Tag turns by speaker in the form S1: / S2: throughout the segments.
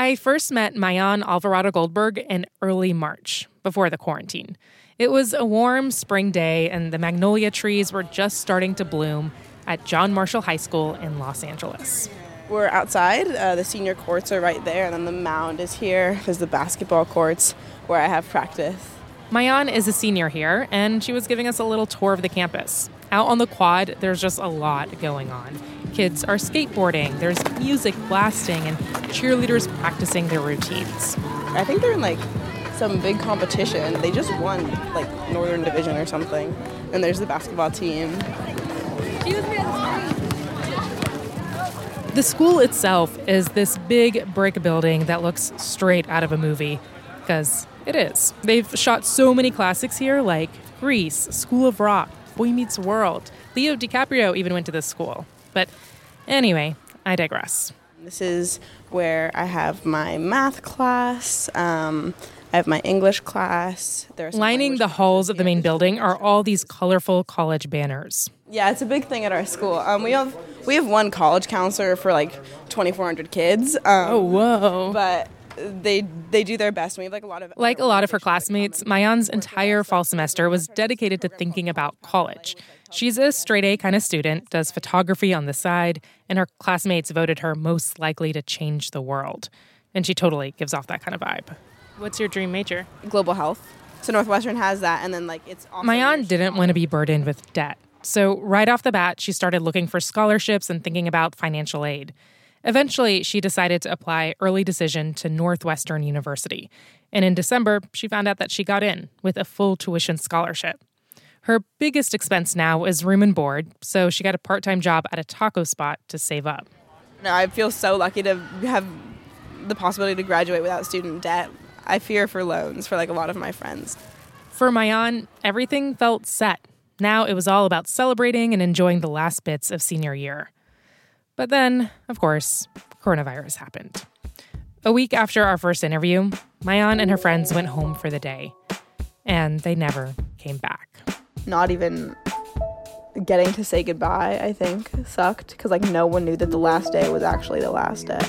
S1: I first met Mayan Alvarado Goldberg in early March, before the quarantine. It was a warm spring day, and the magnolia trees were just starting to bloom at John Marshall High School in Los Angeles.
S2: We're outside. Uh, the senior courts are right there, and then the mound is here. There's the basketball courts where I have practice.
S1: Mayan is a senior here, and she was giving us a little tour of the campus. Out on the quad, there's just a lot going on. Kids are skateboarding, there's music blasting, and cheerleaders practicing their routines.
S2: I think they're in like some big competition. They just won like Northern Division or something. And there's the basketball team.
S1: The school itself is this big brick building that looks straight out of a movie, because it is. They've shot so many classics here, like Grease, School of Rock, Boy Meets World. Leo DiCaprio even went to this school. But anyway, I digress.
S2: This is where I have my math class. Um, I have my English class.
S1: There's lining the halls of the main building are all these colorful college banners.
S2: Yeah, it's a big thing at our school. Um, we have we have one college counselor for like 2,400 kids. Um,
S1: oh whoa!
S2: But they they do their best. We have like a lot of
S1: like a lot of her classmates. Mayan's entire fall semester was dedicated to thinking about college. She's a straight A kind of student, does photography on the side, and her classmates voted her most likely to change the world. And she totally gives off that kind of vibe. What's your dream major?
S2: Global health. So Northwestern has that, and then like it's.
S1: Mayan didn't want to be burdened with debt, so right off the bat, she started looking for scholarships and thinking about financial aid. Eventually, she decided to apply early decision to Northwestern University. And in December, she found out that she got in with a full tuition scholarship. Her biggest expense now is room and board, so she got a part time job at a taco spot to save up.
S2: I feel so lucky to have the possibility to graduate without student debt. I fear for loans for like a lot of my friends.
S1: For Mayan, everything felt set. Now it was all about celebrating and enjoying the last bits of senior year. But then, of course, coronavirus happened. A week after our first interview, Mayan and her friends went home for the day, and they never came back.
S2: Not even getting to say goodbye, I think, sucked because like no one knew that the last day was actually the last day.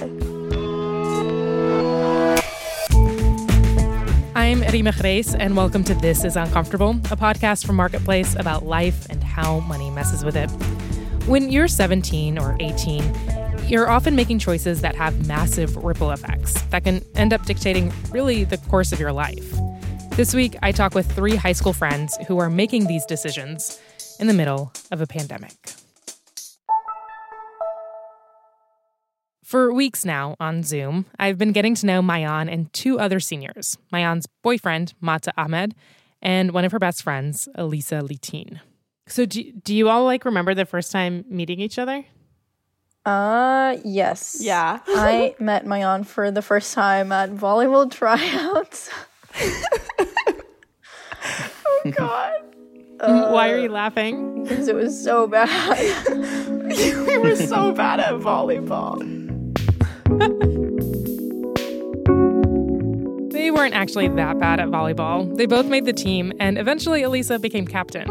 S1: I'm Reema Khrais, and welcome to This is Uncomfortable, a podcast from Marketplace about life and how money messes with it. When you're 17 or 18, you're often making choices that have massive ripple effects that can end up dictating really the course of your life. This week, I talk with three high school friends who are making these decisions in the middle of a pandemic. For weeks now on Zoom, I've been getting to know Mayan and two other seniors Mayan's boyfriend, Mata Ahmed, and one of her best friends, Elisa Litin. So do do you all like remember the first time meeting each other?
S3: Uh yes.
S2: Yeah.
S3: I met Mayan for the first time at volleyball tryouts. oh god.
S1: Uh, Why are you laughing?
S3: Because it was so bad.
S2: we were so bad at volleyball.
S1: they weren't actually that bad at volleyball. They both made the team, and eventually Elisa became captain.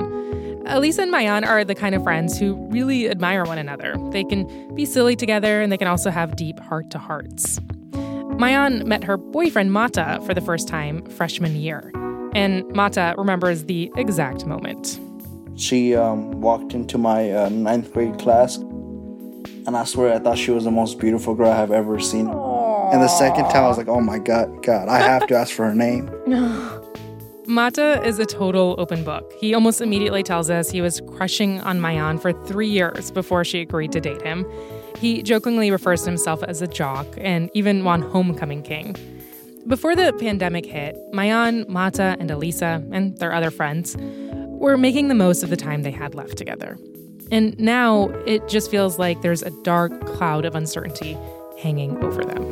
S1: Elisa and Mayan are the kind of friends who really admire one another. They can be silly together and they can also have deep heart to hearts. Mayan met her boyfriend Mata for the first time freshman year, and Mata remembers the exact moment.
S4: She um, walked into my uh, ninth grade class, and I swear I thought she was the most beautiful girl I've ever seen. Aww. And the second time I was like, oh my god, God, I have to ask for her name.
S1: Mata is a total open book. He almost immediately tells us he was crushing on Mayan for three years before she agreed to date him. He jokingly refers to himself as a jock and even won Homecoming King. Before the pandemic hit, Mayan, Mata, and Elisa, and their other friends, were making the most of the time they had left together. And now it just feels like there's a dark cloud of uncertainty hanging over them.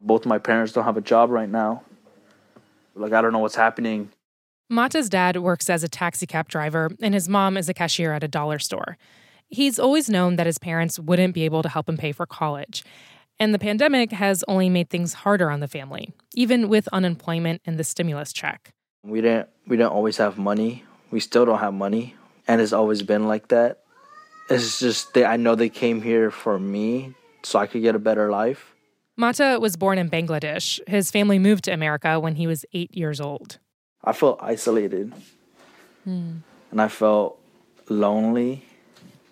S4: Both my parents don't have a job right now. Like, I don't know what's happening.
S1: Mata's dad works as a taxi cab driver, and his mom is a cashier at a dollar store. He's always known that his parents wouldn't be able to help him pay for college. And the pandemic has only made things harder on the family, even with unemployment and the stimulus check.
S4: We didn't we didn't always have money. We still don't have money, and it's always been like that. It's just they, I know they came here for me so I could get a better life.
S1: Mata was born in Bangladesh. His family moved to America when he was eight years old.
S4: I felt isolated. And I felt lonely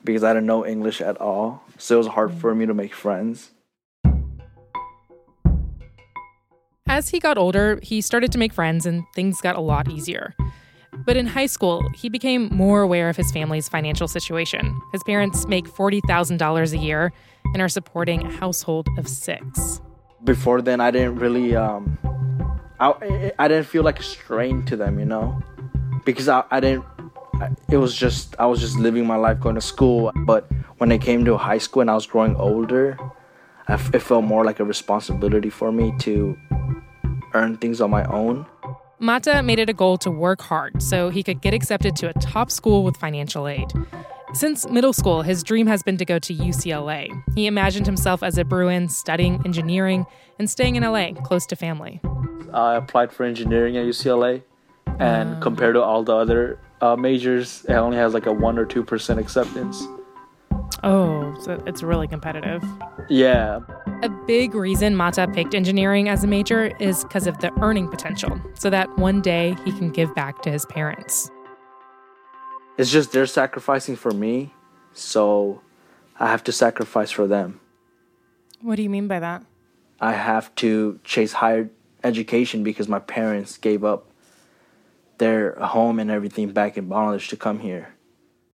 S4: because I didn't know English at all. So it was hard for me to make friends.
S1: As he got older, he started to make friends and things got a lot easier. But in high school, he became more aware of his family's financial situation. His parents make $40,000 a year and are supporting a household of six.
S4: Before then, I didn't really, um, I, I didn't feel like a strain to them, you know? Because I, I didn't, it was just, I was just living my life going to school. But when it came to high school and I was growing older, it felt more like a responsibility for me to earn things on my own.
S1: Mata made it a goal to work hard so he could get accepted to a top school with financial aid. Since middle school, his dream has been to go to UCLA. He imagined himself as a Bruin studying engineering and staying in LA, close to family.
S4: I applied for engineering at UCLA, and compared to all the other uh, majors, it only has like a 1 or 2% acceptance.
S1: Oh, so it's really competitive.
S4: Yeah,
S1: A big reason Mata picked engineering as a major is because of the earning potential, so that one day he can give back to his parents.
S4: it's just they're sacrificing for me, so I have to sacrifice for them.
S1: What do you mean by that?
S4: I have to chase higher education because my parents gave up their home and everything back in Bangladesh to come here.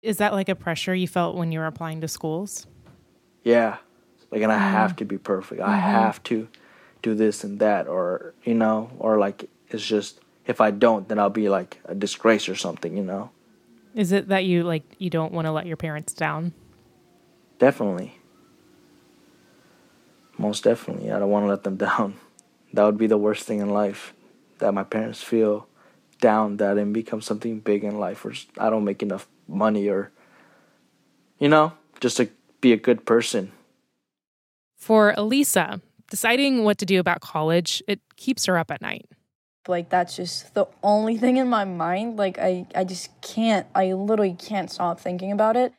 S1: Is that like a pressure you felt when you were applying to schools?
S4: Yeah. Like, and I mm-hmm. have to be perfect. I mm-hmm. have to do this and that, or, you know, or like, it's just, if I don't, then I'll be like a disgrace or something, you know?
S1: Is it that you like you don't want to let your parents down?
S4: Definitely. Most definitely. I don't want to let them down. That would be the worst thing in life. That my parents feel down that and become something big in life, or I don't make enough money, or, you know, just to be a good person.
S1: For Elisa, deciding what to do about college, it keeps her up at night.
S3: Like that's just the only thing in my mind. Like I, I just can't. I literally can't stop thinking about it.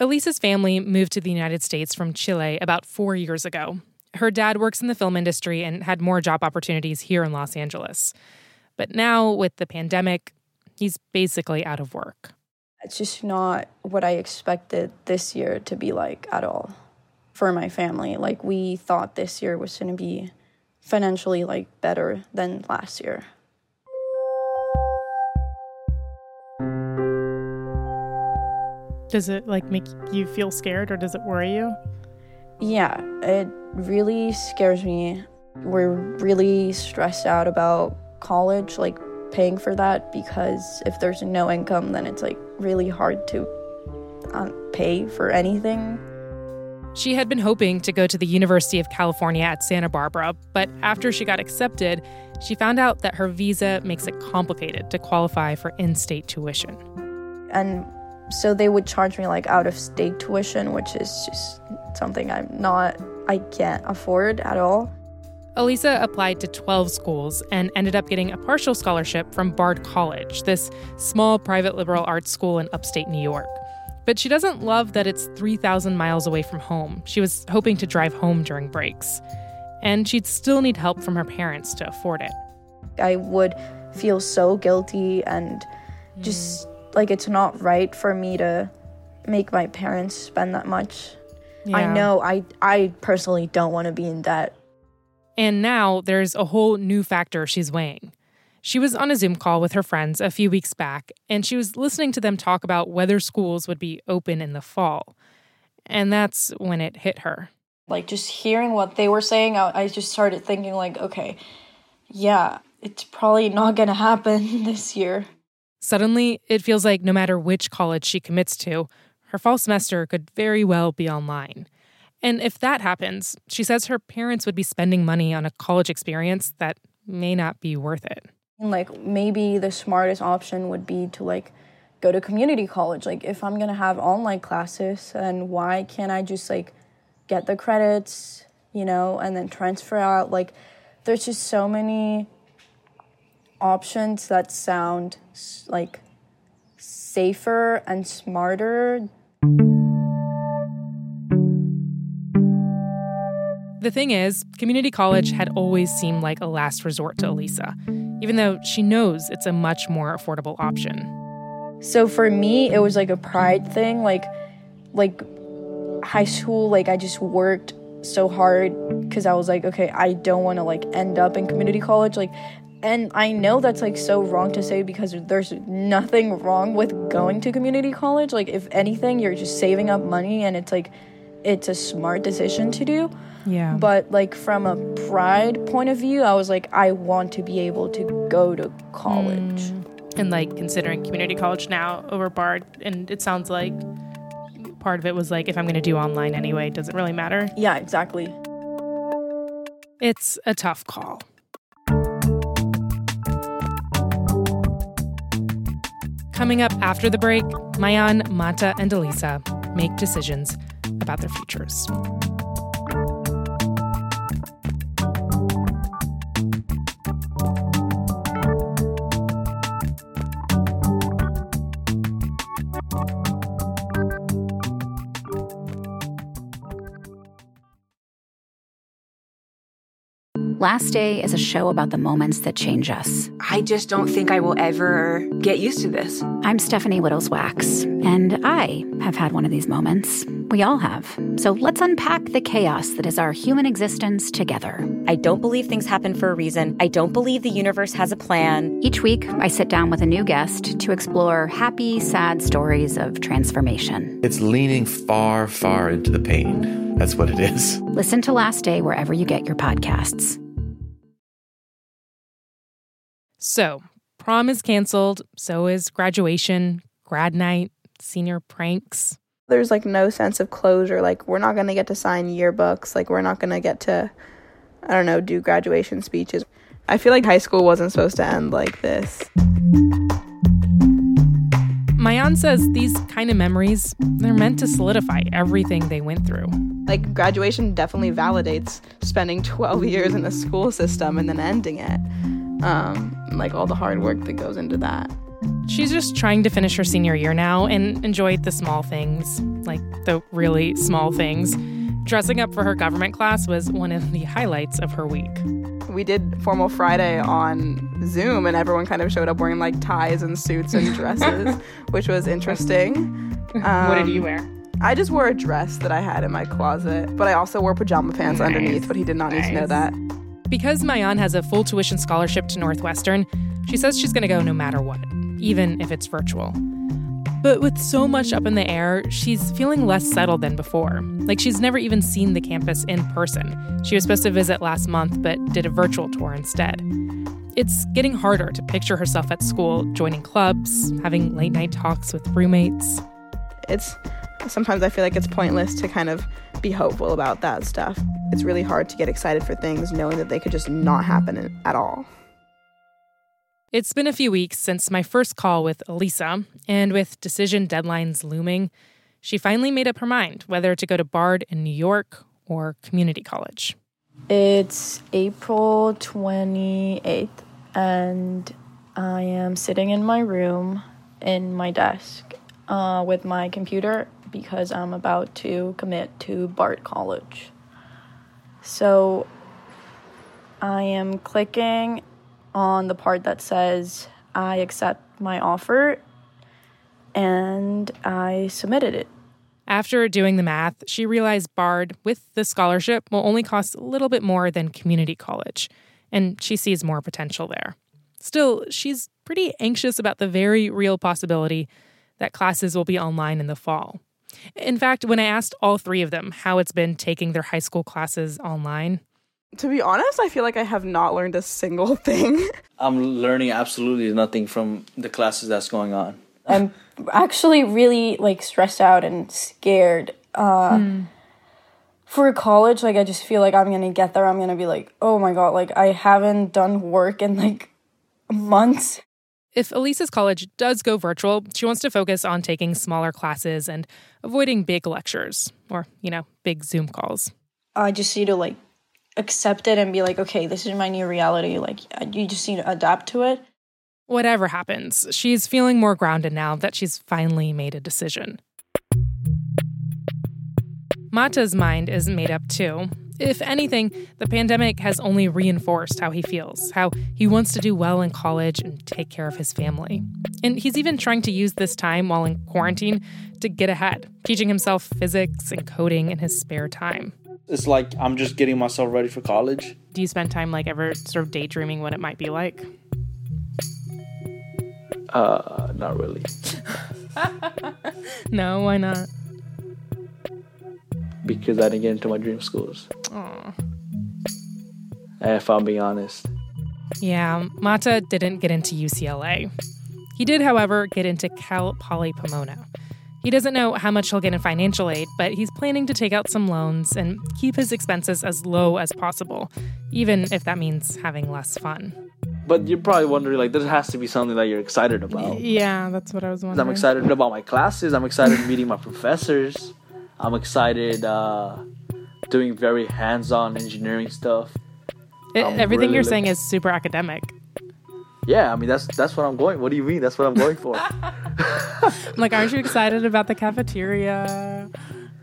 S1: Elisa's family moved to the United States from Chile about four years ago. Her dad works in the film industry and had more job opportunities here in Los Angeles. But now, with the pandemic, he's basically out of work.
S3: It's just not what I expected this year to be like at all for my family. Like we thought this year was going to be financially like better than last year.
S1: Does it like make you feel scared or does it worry you?
S3: Yeah, it really scares me. We're really stressed out about college, like paying for that, because if there's no income, then it's like really hard to uh, pay for anything.
S1: She had been hoping to go to the University of California at Santa Barbara, but after she got accepted, she found out that her visa makes it complicated to qualify for in state tuition.
S3: And so they would charge me like out of state tuition, which is just something I'm not, I can't afford at all.
S1: Elisa applied to 12 schools and ended up getting a partial scholarship from Bard College, this small private liberal arts school in upstate New York. But she doesn't love that it's 3,000 miles away from home. She was hoping to drive home during breaks. And she'd still need help from her parents to afford it.
S3: I would feel so guilty and just mm. like it's not right for me to make my parents spend that much. I know I I personally don't want to be in debt.
S1: And now there's a whole new factor she's weighing. She was on a Zoom call with her friends a few weeks back, and she was listening to them talk about whether schools would be open in the fall. And that's when it hit her.
S3: Like just hearing what they were saying, I, just started thinking like, okay, yeah, it's probably not gonna happen this year.
S1: Suddenly, it feels like no matter which college she commits to, her fall semester could very well be online. And if that happens, she says her parents would be spending money on a college experience that may not be worth it.
S3: Like maybe the smartest option would be to like go to community college. Like if I'm gonna have online classes, then why can't I just like get the credits, you know, and then transfer out? Like there's just so many options that sound like safer and smarter
S1: The thing is, community college had always seemed like a last resort to Elisa, even though she knows it's a much more affordable option.
S3: So for me, it was like a pride thing. Like, like high school, like I just worked so hard because I was like, okay, I don't want to like end up in community college. Like, and I know that's like so wrong to say because there's nothing wrong with going to community college. Like, if anything, you're just saving up money and it's like, it's a smart decision to do.
S1: Yeah.
S3: But like from a pride point of view, I was like, I want to be able to go to college.
S1: Mm. And like considering community college now over Bard, and it sounds like part of it was like, if I'm going to do online anyway, does it really matter?
S3: Yeah, exactly.
S1: It's a tough call. Coming up after the break, Mayan, Mata, and Elisa make decisions about their futures.
S5: Last Day is a show about the moments that change us.
S6: I just don't think I will ever get used to this.
S5: I'm Stephanie Wittels Wachs, and I have had one of these moments. We all have. So let's unpack the chaos that is our human existence together.
S7: I don't believe things happen for a reason. I don't believe the universe has a plan.
S5: Each week, I sit down with a new guest to explore happy, sad stories of transformation.
S8: It's leaning far, far into the pain. That's what it is.
S5: Listen to Last Day wherever you get your podcasts.
S1: So, prom is canceled, so is graduation, grad night, senior pranks.
S2: There's like no sense of closure. Like, we're not going to get to sign yearbooks. Like, we're not going to get to, I don't know, do graduation speeches. I feel like high school wasn't supposed to end like this.
S1: Maayan says these kind of memories, they're meant to solidify everything they went through.
S2: Like, graduation definitely validates spending 12 years in the school system and then ending it um, like all the hard work that goes into that.
S1: She's just trying to finish her senior year now and enjoy the small things, like the really small things. Dressing up for her government class was one of the highlights of her week.
S2: We did Formal Friday on Zoom, and everyone kind of showed up wearing like ties and suits and dresses, which was interesting.
S1: Um, what did you wear?
S2: I just wore a dress that I had in my closet, but I also wore pajama pants nice. underneath, but he did not nice. need to know that.
S1: Because Maayan has a full tuition scholarship to Northwestern, she says she's going to go no matter what, even if it's virtual. But with so much up in the air, she's feeling less settled than before. Like she's never even seen the campus in person. She was supposed to visit last month, but did a virtual tour instead. It's getting harder to picture herself at school, joining clubs, having late night talks with roommates.
S2: It's sometimes I feel like it's pointless to kind of be hopeful about that stuff. It's really hard to get excited for things knowing that they could just not happen at all.
S1: It's been a few weeks since my first call with Elisa, and with decision deadlines looming, she finally made up her mind whether to go to Bard in New York or community college.
S3: It's April 28th, and I am sitting in my room in my desk uh, with my computer because I'm about to commit to Bard College. So I am clicking on the part that says I accept my offer and I submitted it.
S1: After doing the math, she realized Bard, with the scholarship, will only cost a little bit more than community college, and she sees more potential there. Still, she's pretty anxious about the very real possibility that classes will be online in the fall. In fact, when I asked all three of them how it's been taking their high school classes online,
S2: to be honest, I feel like I have not learned a single thing.
S4: I'm learning absolutely nothing from the classes that's going on.
S3: I'm actually really like stressed out and scared. Uh, mm. For college, like I just feel like I'm gonna get there. I'm gonna be like, oh my god, like I haven't done work in like months.
S1: If Elisa's college does go virtual, she wants to focus on taking smaller classes and avoiding big lectures or, you know, big Zoom calls.
S3: I just need to like accept it and be like, okay, this is my new reality. Like, you just need to adapt to it.
S1: Whatever happens, she's feeling more grounded now that she's finally made a decision. Mata's mind is made up too. If anything, the pandemic has only reinforced how he feels, how he wants to do well in college and take care of his family. And he's even trying to use this time while in quarantine to get ahead, teaching himself physics and coding in his spare time.
S4: It's like I'm just getting myself ready for college.
S1: Do you spend time like ever sort of daydreaming what it might be like?
S4: Uh, not really.
S1: no, why not?
S4: Because I didn't get into my dream schools.
S1: Aw.
S4: If I'm being honest.
S1: Yeah, Mata didn't get into UCLA. He did, however, get into Cal Poly Pomona. He doesn't know how much he'll get in financial aid, but he's planning to take out some loans and keep his expenses as low as possible, even if that means having less fun.
S9: But you're probably wondering, like, this has to be something that you're excited about.
S1: Yeah, that's what I was wondering.
S9: I'm excited about my classes. I'm excited meeting my professors. I'm excited uh, doing very hands-on engineering stuff.
S1: It, everything
S9: really
S1: you're saying is super academic.
S9: Yeah, I mean that's that's what I'm going. What do you mean? That's what I'm going for.
S1: I'm like, aren't you excited about the cafeteria?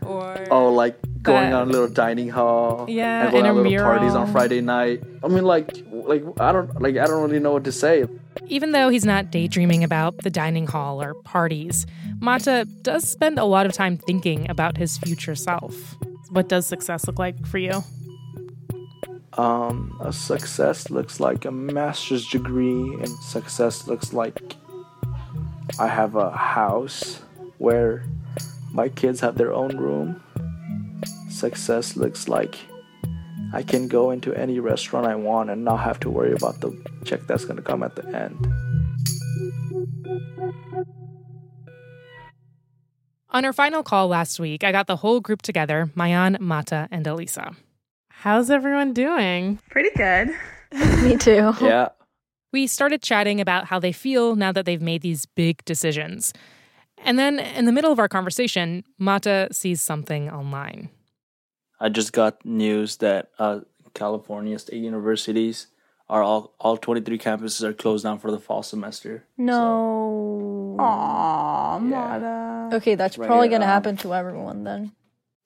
S1: Or
S9: oh, like going
S1: That-
S9: on a little dining hall.
S1: Yeah,
S9: and going on little parties on. Friday night. I mean, like, like I don't like I don't really know what to say.
S1: Even though he's not daydreaming about the dining hall or parties, Mata does spend a lot of time thinking about his future self. What does success look like for you?
S9: Um, a success looks like a master's degree, and success looks like I have a house where my kids have their own room. Success looks like I can go into any restaurant I want and not have to worry about the check that's gonna come at the end.
S1: On our final call last week, I got the whole group together Mayan, Mata, and Elisa. How's everyone doing?
S2: Pretty good.
S3: Me too.
S9: Yeah.
S1: We started chatting about how they feel now that they've made these big decisions. And then, in the middle of our conversation, Mata sees something online.
S9: I just got news that uh, California state universities are all all 23 campuses are closed down for the fall semester.
S3: No.
S2: Aw, Mata.
S3: Okay, that's
S9: Right
S3: probably
S9: here,
S3: gonna
S9: um,
S3: happen to everyone then.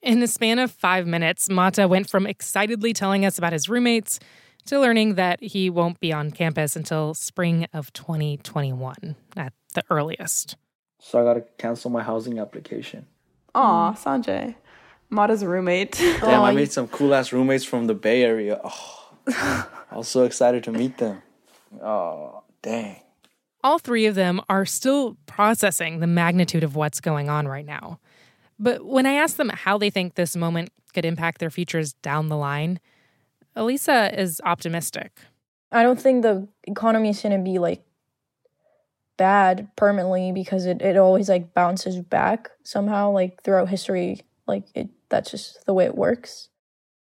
S1: In the span of five minutes, Mata went from excitedly telling us about his roommates to learning that he won't be on campus until spring of 2021 at the earliest.
S9: So I gotta cancel my housing application.
S2: Aw, Sanjay. Mata's roommate.
S9: Damn, oh, I made some cool ass roommates from the Bay Area. Oh, I was so excited to meet them. Oh, dang.
S1: All three of them are still processing the magnitude of what's going on right now. But when I asked them how they think this moment could impact their futures down the line, Elisa is optimistic.
S3: I don't think the economy is gonna be like bad permanently because it, it always like bounces back somehow, like throughout history. Like it that's just the way it works.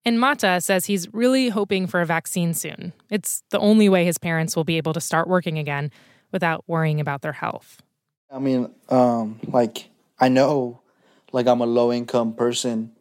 S1: And Mata says he's really hoping for a vaccine soon. It's the only way his parents will be able to start working again without worrying about their health.
S4: I mean, um, like I know, like I'm a low income person,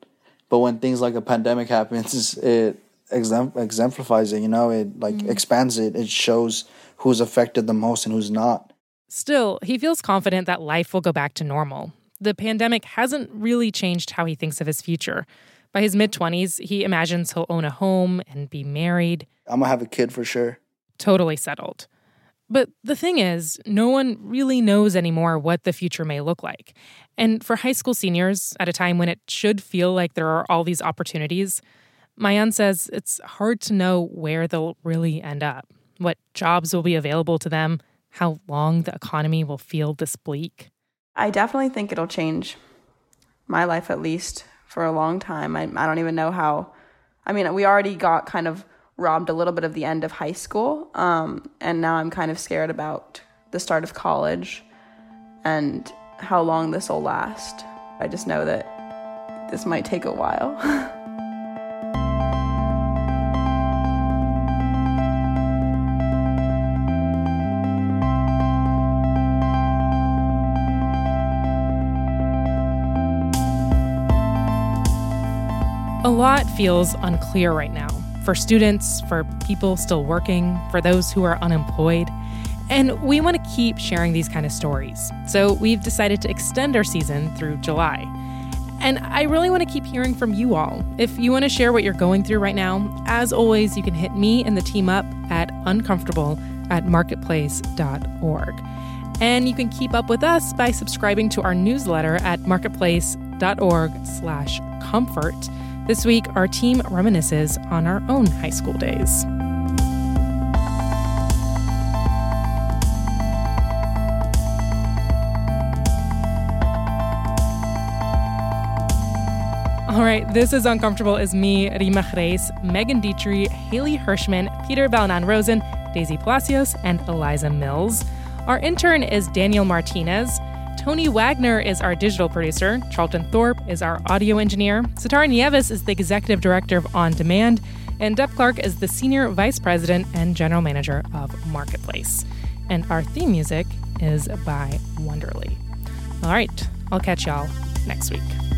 S4: but when things like a pandemic happens, it exemplifies it. You know, it like expands it. It shows who's affected the most and who's not.
S1: Still, he feels confident that life will go back to normal. The pandemic hasn't really changed how he thinks of his future. By his mid 20s, he imagines he'll own a home and be married,
S4: I'm gonna have a kid for sure.
S1: totally settled. But the thing is, no one really knows anymore what the future may look like. And for high school seniors, at a time when it should feel like there are all these opportunities, Mayan says it's hard to know where they'll really end up, what jobs will be available to them, how long the economy will feel this bleak.
S2: I definitely think it'll change my life at least for a long time. I, I don't even know how. I mean, we already got kind of robbed a little bit of the end of high school, um, and now I'm kind of scared about the start of college and how long this will last. I just know that this might take a while.
S1: lot feels unclear right now for students, for people still working, for those who are unemployed. And we want to keep sharing these kind of stories. So we've decided to extend our season through July. And I really want to keep hearing from you all. If you want to share what you're going through right now, as always, you can hit me and the team up at uncomfortable at marketplace.org. And you can keep up with us by subscribing to our newsletter at marketplace.org slash comfort. This week, our team reminisces on our own high school days. All right, this is Uncomfortable is me, Reema Khrais, Megan Detrick, Haley Hirschman, Peter Balonon-Rosen, Daisy Palacios, and Eliza Mills. Our intern is Daniel Martinez. Tony Wagner is our digital producer. Charlton Thorpe is our audio engineer. Sitara Nieves is the executive director of On Demand. And Deb Clark is the senior vice president and general manager of Marketplace. And our theme music is by Wonderly. All right, I'll catch y'all next week.